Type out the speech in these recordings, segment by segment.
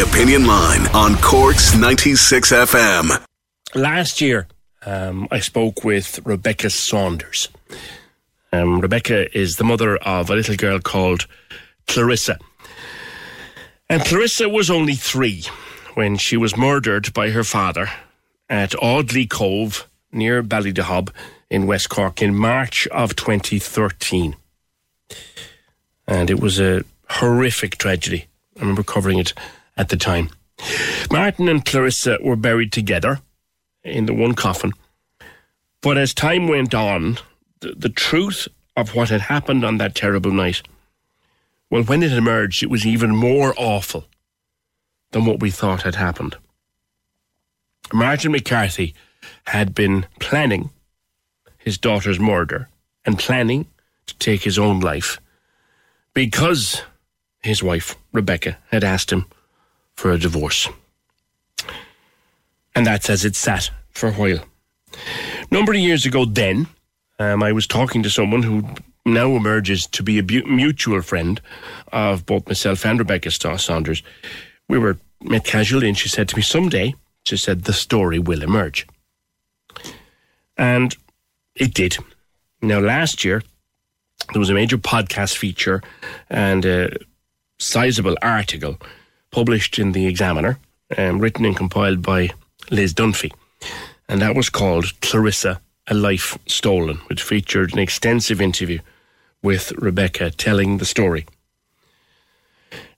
Opinion Line on Cork's 96 FM. Last year, um, I spoke with Rebecca Saunders. Um, Rebecca is the mother of a little girl called Clarissa. And Clarissa was only three when she was murdered by her father at Audley Cove near Ballydehob in West Cork in March of 2013. And it was a horrific tragedy. I remember covering it at the time. Martin and Clarissa were buried together in the one coffin. But as time went on, the, the truth of what had happened on that terrible night, well, when it emerged, it was even more awful than what we thought had happened. Martin McCarthy had been planning his daughter's murder and planning to take his own life because his wife, Rebecca, had asked him for a divorce. And that's as it sat for a while. A number of years ago, then, um, I was talking to someone who now emerges to be a bu- mutual friend of both myself and Rebecca Saunders. We were met casually, and she said to me, Someday, she said, the story will emerge. And it did. Now, last year, there was a major podcast feature and a sizable article published in the Examiner, um, written and compiled by Liz Dunphy. And that was called Clarissa, A Life Stolen, which featured an extensive interview with Rebecca telling the story.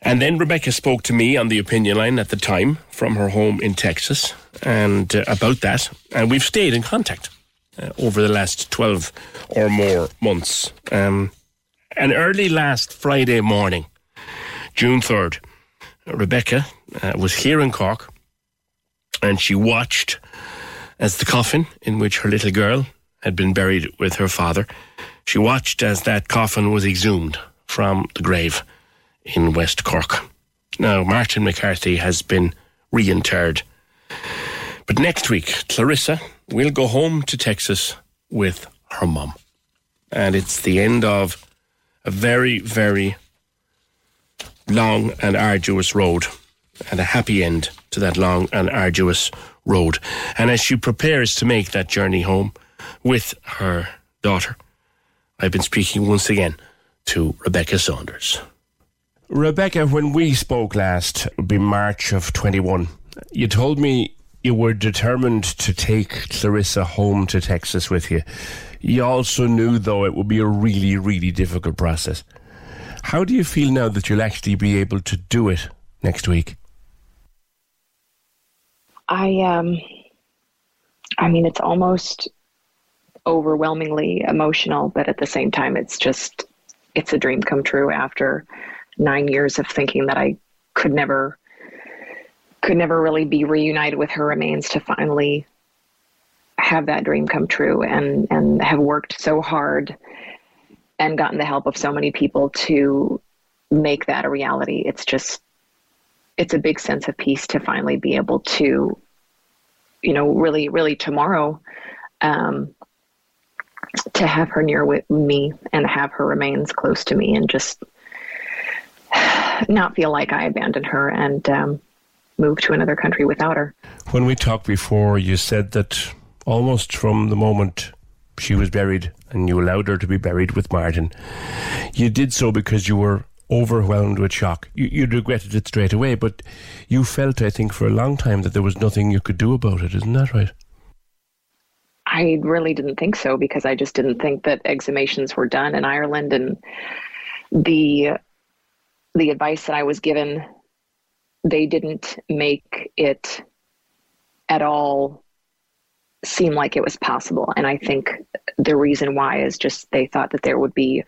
And then Rebecca spoke to me on the opinion line at the time from her home in Texas and uh, about that. And we've stayed in contact uh, over the last 12 or more months. Um, and early last Friday morning, June 3rd, Rebecca uh, was here in Cork and she watched as the coffin in which her little girl had been buried with her father, she watched as that coffin was exhumed from the grave in West Cork. Now, Martin McCarthy has been reinterred. But next week, Clarissa will go home to Texas with her mum. And it's the end of a very, very long and arduous road, and a happy end to that long and arduous road. And as she prepares to make that journey home with her daughter, I've been speaking once again to Rebecca Saunders. Rebecca, when we spoke last, it would be March of 21, you told me you were determined to take Clarissa home to Texas with you. You also knew, though, it would be a really, really difficult process. How do you feel now that you'll actually be able to do it next week? I um I mean it's almost overwhelmingly emotional, but at the same time it's just it's a dream come true after 9 years of thinking that I could never could never really be reunited with her remains to finally have that dream come true and and have worked so hard and gotten the help of so many people to make that a reality. It's just it's a big sense of peace to finally be able to, you know, really, really tomorrow, um, to have her near with me and have her remains close to me and just not feel like I abandoned her and um, moved to another country without her. When we talked before, you said that almost from the moment she was buried and you allowed her to be buried with Martin, you did so because you were overwhelmed with shock. You, you regretted it straight away, but you felt, I think, for a long time that there was nothing you could do about it. Isn't that right? I really didn't think so because I just didn't think that exhumations were done in Ireland and the the advice that I was given they didn't make it at all seem like it was possible and I think the reason why is just they thought that there would be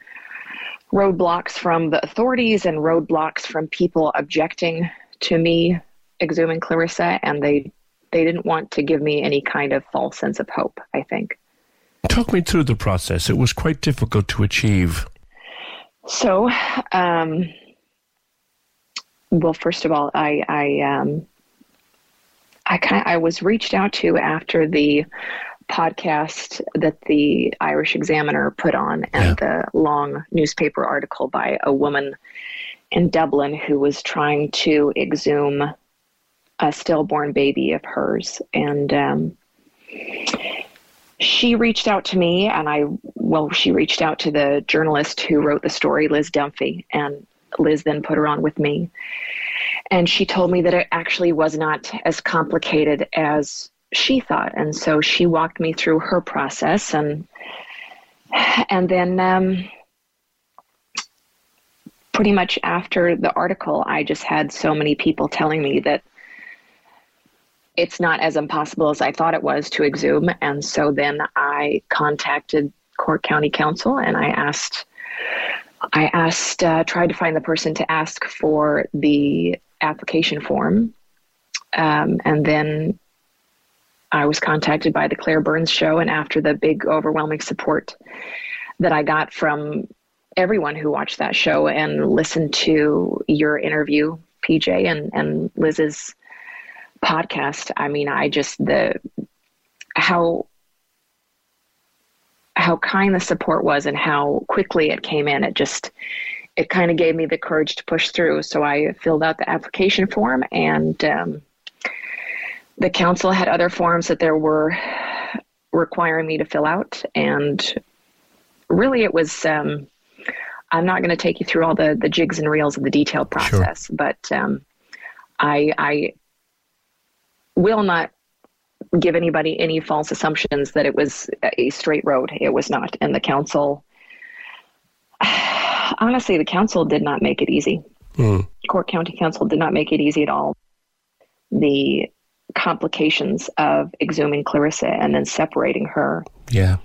roadblocks from the authorities and roadblocks from people objecting to me exhuming Clarissa, and they they didn't want to give me any kind of false sense of hope. I think. Talk me through the process. It was quite difficult to achieve. So, um, well, first of all, I I um, I kind I was reached out to after the podcast that the Irish Examiner put on and yeah. the long newspaper article by a woman in Dublin who was trying to exhume a stillborn baby of hers. And um, she reached out to me, and I, well, she reached out to the journalist who wrote the story, Liz Dunphy, and Liz then put her on with me. And she told me that it actually was not as complicated as she thought. And so she walked me through her process and and then um, pretty much after the article, I just had so many people telling me that it's not as impossible as I thought it was to exhume. And so then I contacted Cork County Council and I asked, I asked, uh, tried to find the person to ask for the application form. Um, and then I was contacted by the Claire Byrne's show. And after the big, overwhelming support that I got from everyone who watched that show and listened to your interview, PJ, and, and Liz's podcast. I mean, I just, the, how, how kind the support was and how quickly it came in. It just, it kind of gave me the courage to push through. So I filled out the application form and, um, the council had other forms that there were requiring me to fill out and really it was um, I'm not going to take you through all the the jigs and reels of the detailed process, sure. but um, I I will not give anybody any false assumptions that it was a straight road. It was not, and the council. Honestly, the council did not make it easy. Mm. Cork County Council did not make it easy at all. The complications of exhuming Clarissa and then separating her. Yeah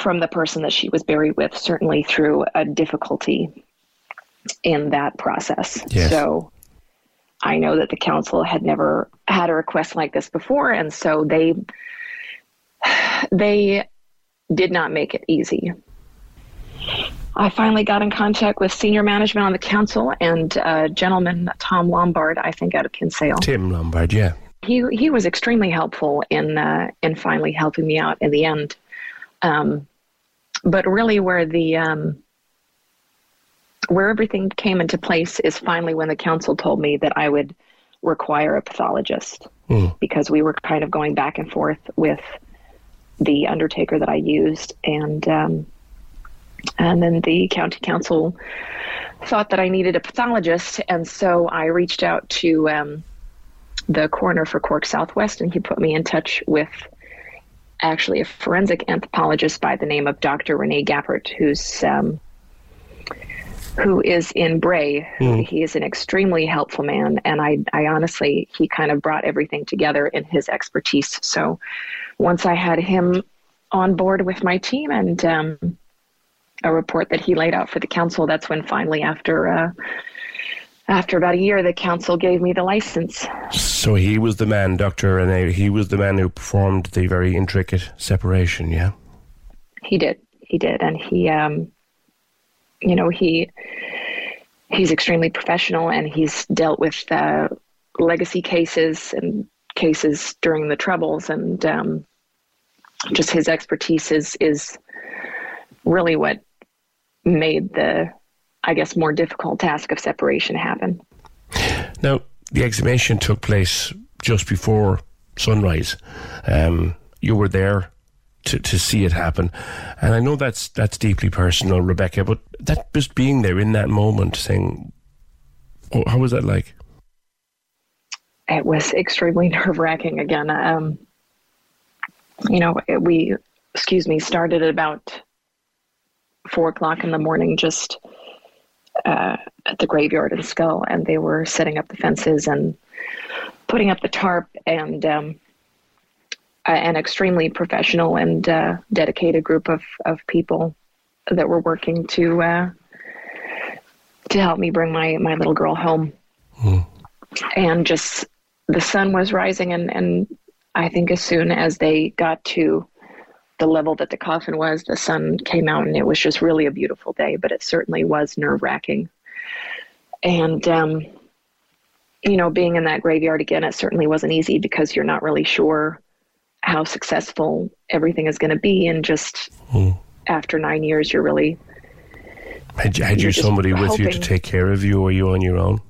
from the person that she was buried with, certainly through a difficulty in that process. Yes. So I know that the council had never had a request like this before, and so they they did not make it easy. I finally got in contact with senior management on the council and uh, gentleman Tom Lombard, I think, out of Kinsale. Tim Lombard, yeah. He he was extremely helpful in uh, in finally helping me out in the end. Um, but really, where the um, where everything came into place is finally when the council told me that I would require a pathologist mm. because we were kind of going back and forth with the undertaker that I used, and um, and then the county council thought that I needed a pathologist, and so I reached out to um, the coroner for Cork Southwest, and he put me in touch with actually a forensic anthropologist by the name of Dr. Rene Gapert, who's um, who is in Bray. Mm. He is an extremely helpful man, and I, I honestly, he kind of brought everything together in his expertise. So once I had him on board with my team and um, a report that he laid out for the council, that's when finally, after uh, after about a year, the council gave me the license. So he was the man, Dr. Rene, he was the man who performed the very intricate separation, yeah? He did. He did. And he, um, you know, he, he's extremely professional and he's dealt with uh, legacy cases and cases during the troubles and um, just his expertise is, is really what made the I guess, more difficult task of separation happen. Now, the exhumation took place just before sunrise. Um, you were there to, to see it happen, and I know that's that's deeply personal, Rebecca. But that just being there in that moment, saying, oh, "How was that like?" It was extremely nerve wracking. Again, um, you know, we, excuse me, started at about four o'clock in the morning, just uh, at the graveyard in Schull, and they were setting up the fences and putting up the tarp, and um, an extremely professional and uh, dedicated group of, of people that were working to uh, to help me bring my, my little girl home. Mm. And just the sun was rising, and, and I think as soon as they got to the level that the coffin was, the sun came out and it was just really a beautiful day, but it certainly was nerve wracking. And, um, you know, being in that graveyard again, it certainly wasn't easy because you're not really sure how successful everything is going to be. And just mm. after nine years, you're really. Had, had you somebody with you to take care of you, or were you on your own?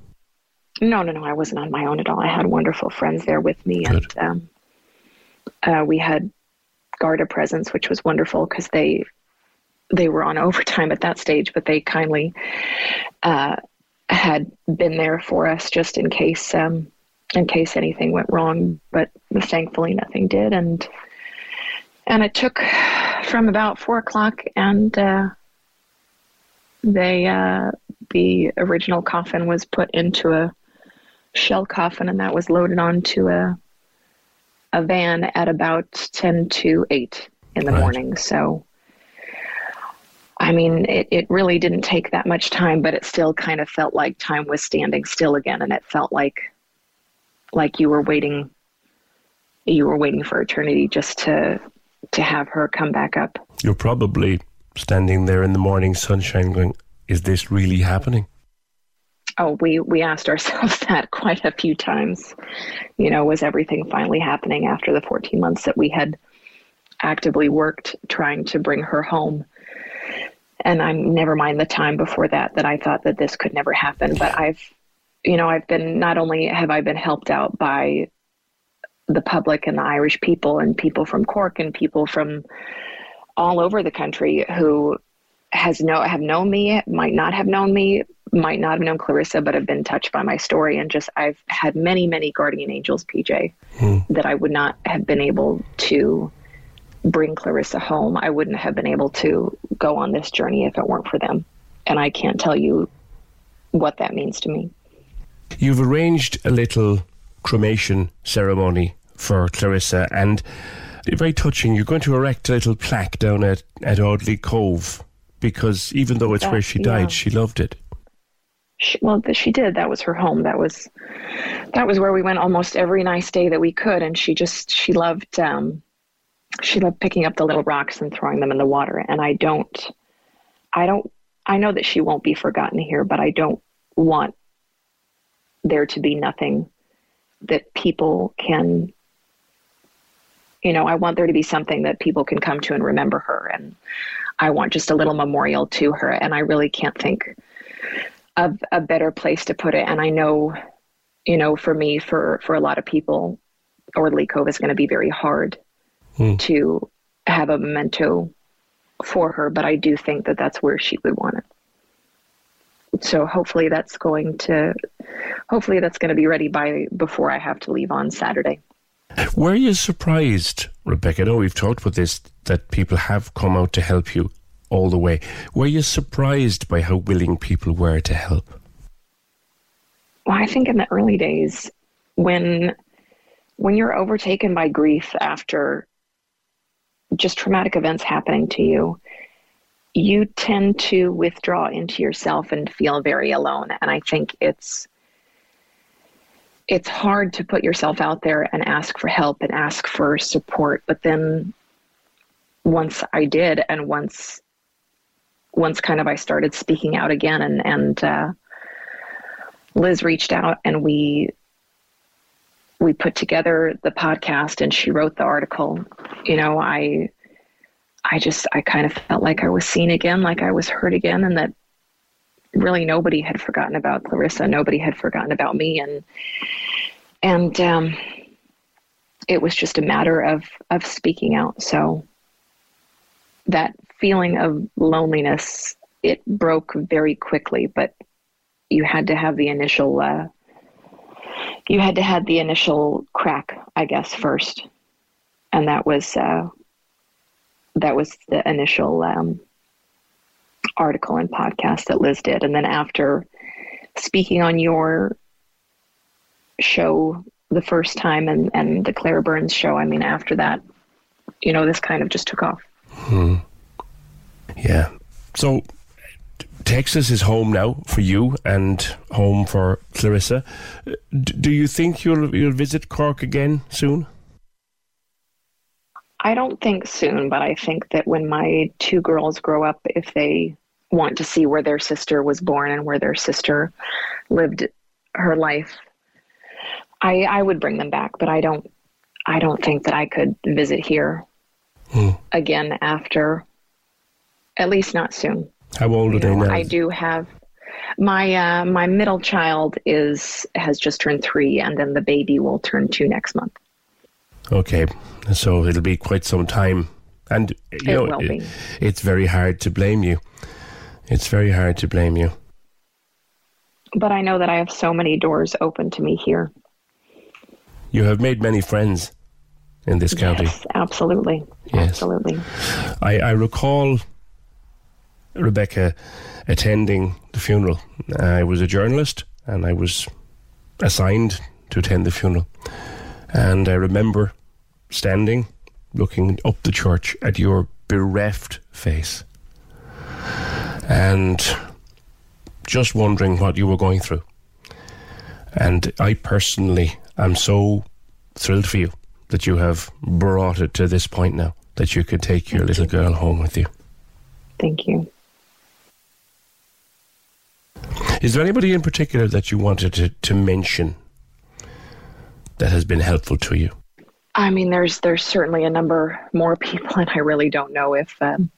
No, no, no. I wasn't on my own at all. I had wonderful friends there with me, Good. and um, uh, we had Garda presence, which was wonderful because they they were on overtime at that stage, but they kindly uh, had been there for us just in case um, in case anything went wrong. But thankfully, nothing did, and and it took from about four o'clock, and uh, they uh, the original coffin was put into a shell coffin, and that was loaded onto a a van at about ten to eight in the Right. morning. So. I mean, it, it really didn't take that much time, but it still kind of felt like time was standing still again, and it felt like like you were waiting you were waiting for eternity just to to have her come back up. You're probably standing there in the morning sunshine going, Is this really happening? Oh, we we asked ourselves that quite a few times. You know, was everything finally happening after the 14 months that we had actively worked trying to bring her home? And I'm never mind the time before that that I thought that this could never happen. But I've, you know, I've been not only have I been helped out by the public and the Irish people and people from Cork and people from all over the country who has no have known me, might not have known me, might not have known Clarissa, but have been touched by my story. And just I've had many, many guardian angels, PJ, hmm. that I would not have been able to bring Clarissa home. I wouldn't have been able to go on this journey if it weren't for them. And I can't tell you what that means to me. You've arranged a little cremation ceremony for Clarissa, and very touching. You're going to erect a little plaque down at, at Audley Cove because even though it's That- where she died, yeah. she loved it. she, well she did that was her home that was that was where we went almost every nice day that we could and she just she loved um she loved picking up the little rocks and throwing them in the water and i don't i don't i know that she won't be forgotten here but i don't want there to be nothing that people can you know i want there to be something that people can come to and remember her and i want just a little memorial to her and i really can't think of a better place to put it. And I know, you know, for me, for for a lot of people, Audley Cove is going to be very hard Hmm. to have a memento for her. But I do think that that's where she would want it. So hopefully that's going to, hopefully that's going to be ready by before I have to leave on Saturday. Were you surprised, Rebecca? I know we've talked about this, that people have come out to help you all the way. Were you surprised by how willing people were to help? Well, I think in the early days, when when you're overtaken by grief after just traumatic events happening to you, you tend to withdraw into yourself and feel very alone. And I think it's it's hard to put yourself out there and ask for help and ask for support. But then once I did, and once once kind of I started speaking out again, and and uh, Liz reached out and we we put together the podcast and she wrote the article. You know, I I just I kind of felt like I was seen again, like I was heard again and that really nobody had forgotten about Clarissa, nobody had forgotten about me. And and um it was just a matter of of speaking out. So that feeling of loneliness it broke very quickly, but you had to have the initial uh, you had to have the initial crack, I guess, first, and that was uh, that was the initial um, article and podcast that Liz did, and then after speaking on your show the first time and and the Claire Byrne's show, I mean, after that, you know, this kind of just took off. Hmm. Yeah. So Texas is home now for you and home for Clarissa. D- do you think you'll you'll visit Cork again soon? I don't think soon, but I think that when my two girls grow up, if they want to see where their sister was born and where their sister lived her life, I I would bring them back. But I don't I don't think that I could visit here again after at least not soon. How old are they know, now? I do have My uh, my middle child is has just turned three, and then the baby will turn two next month. Okay, so it'll be quite some time, and you It know be. it's very hard to blame you. It's very hard to blame you. But I know that I have so many doors open to me here. You have made many friends in this county. Yes, absolutely, Yes. absolutely. I, I recall Rebecca attending the funeral. I was a journalist and I was assigned to attend the funeral. And I remember standing, looking up the church at your bereft face and just wondering what you were going through. And I personally am so thrilled for you that you have brought it to this point now that you could take your little girl home with you. Thank you. Is there anybody in particular that you wanted to, to mention that has been helpful to you? I mean, there's there's certainly a number more people, and I really don't know if um,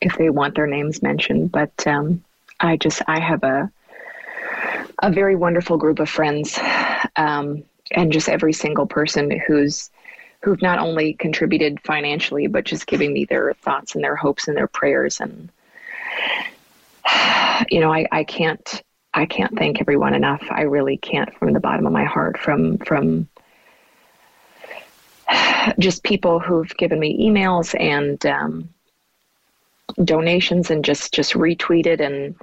if they want their names mentioned. But um, I just I have a a very wonderful group of friends, um, and just every single person who's who've not only contributed financially, but just giving me their thoughts and their hopes and their prayers. And you know, I, I can't I can't thank everyone enough. I really can't, from the bottom of my heart. From from just people who've given me emails and um, donations and just just retweeted and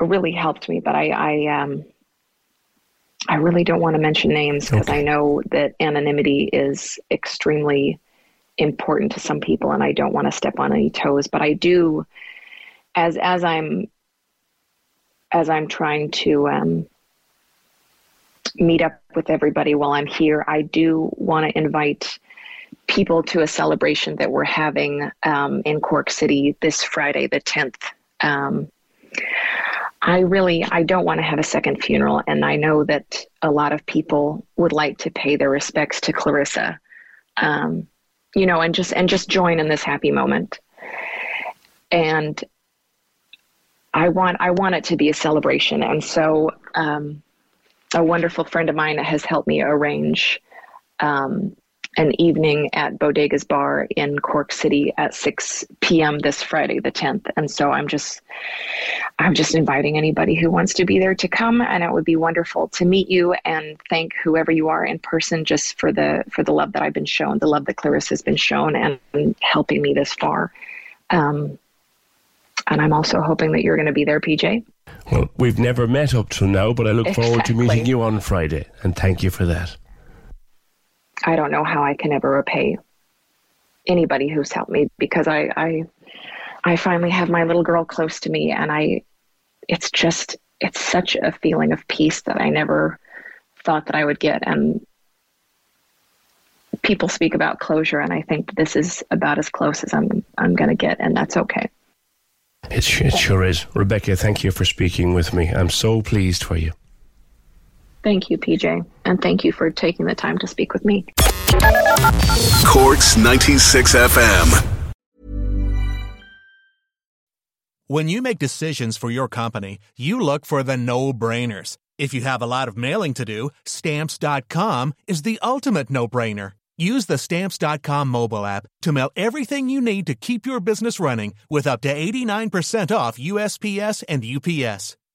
really helped me. But I I um, I really don't want to mention names because Okay. I know that anonymity is extremely important to some people, and I don't want to step on any toes. But I do, as as I'm as I'm trying to um, meet up with everybody while I'm here, I do want to invite people to a celebration that we're having um, in Cork City this Friday, the 10th. Um, I really I don't want to have a second funeral, and I know that a lot of people would like to pay their respects to Clarissa, um, you know, and just and just join in this happy moment. And I want I want it to be a celebration, and so um, a wonderful friend of mine has helped me arrange um, an evening at Bodega's Bar in Cork City at 6 p.m. this Friday, the 10th. And so I'm just, I'm just inviting anybody who wants to be there to come, and it would be wonderful to meet you and thank whoever you are in person just for the for the love that I've been shown, the love that Clarissa has been shown, and, helping me this far. Um, and I'm also hoping that you're going to be there, PJ. Well, we've never met up till now, but I look forward to meeting you on Friday, and thank you for that. I don't know how I can ever repay anybody who's helped me because I I I finally have my little girl close to me and I it's just it's such a feeling of peace that I never thought that I would get and people speak about closure and I think this is about as close as I'm I'm going to get and that's okay. It, it sure is. Rebecca, thank you for speaking with me. I'm so pleased for you. Thank you PJ and thank you for taking the time to speak with me. Corks 96 FM. When you make decisions for your company, you look for the no brainers. If you have a lot of mailing to do, stamps.com is the ultimate no brainer. Use the stamps.com mobile app to mail everything you need to keep your business running with up to 89% off USPS and UPS.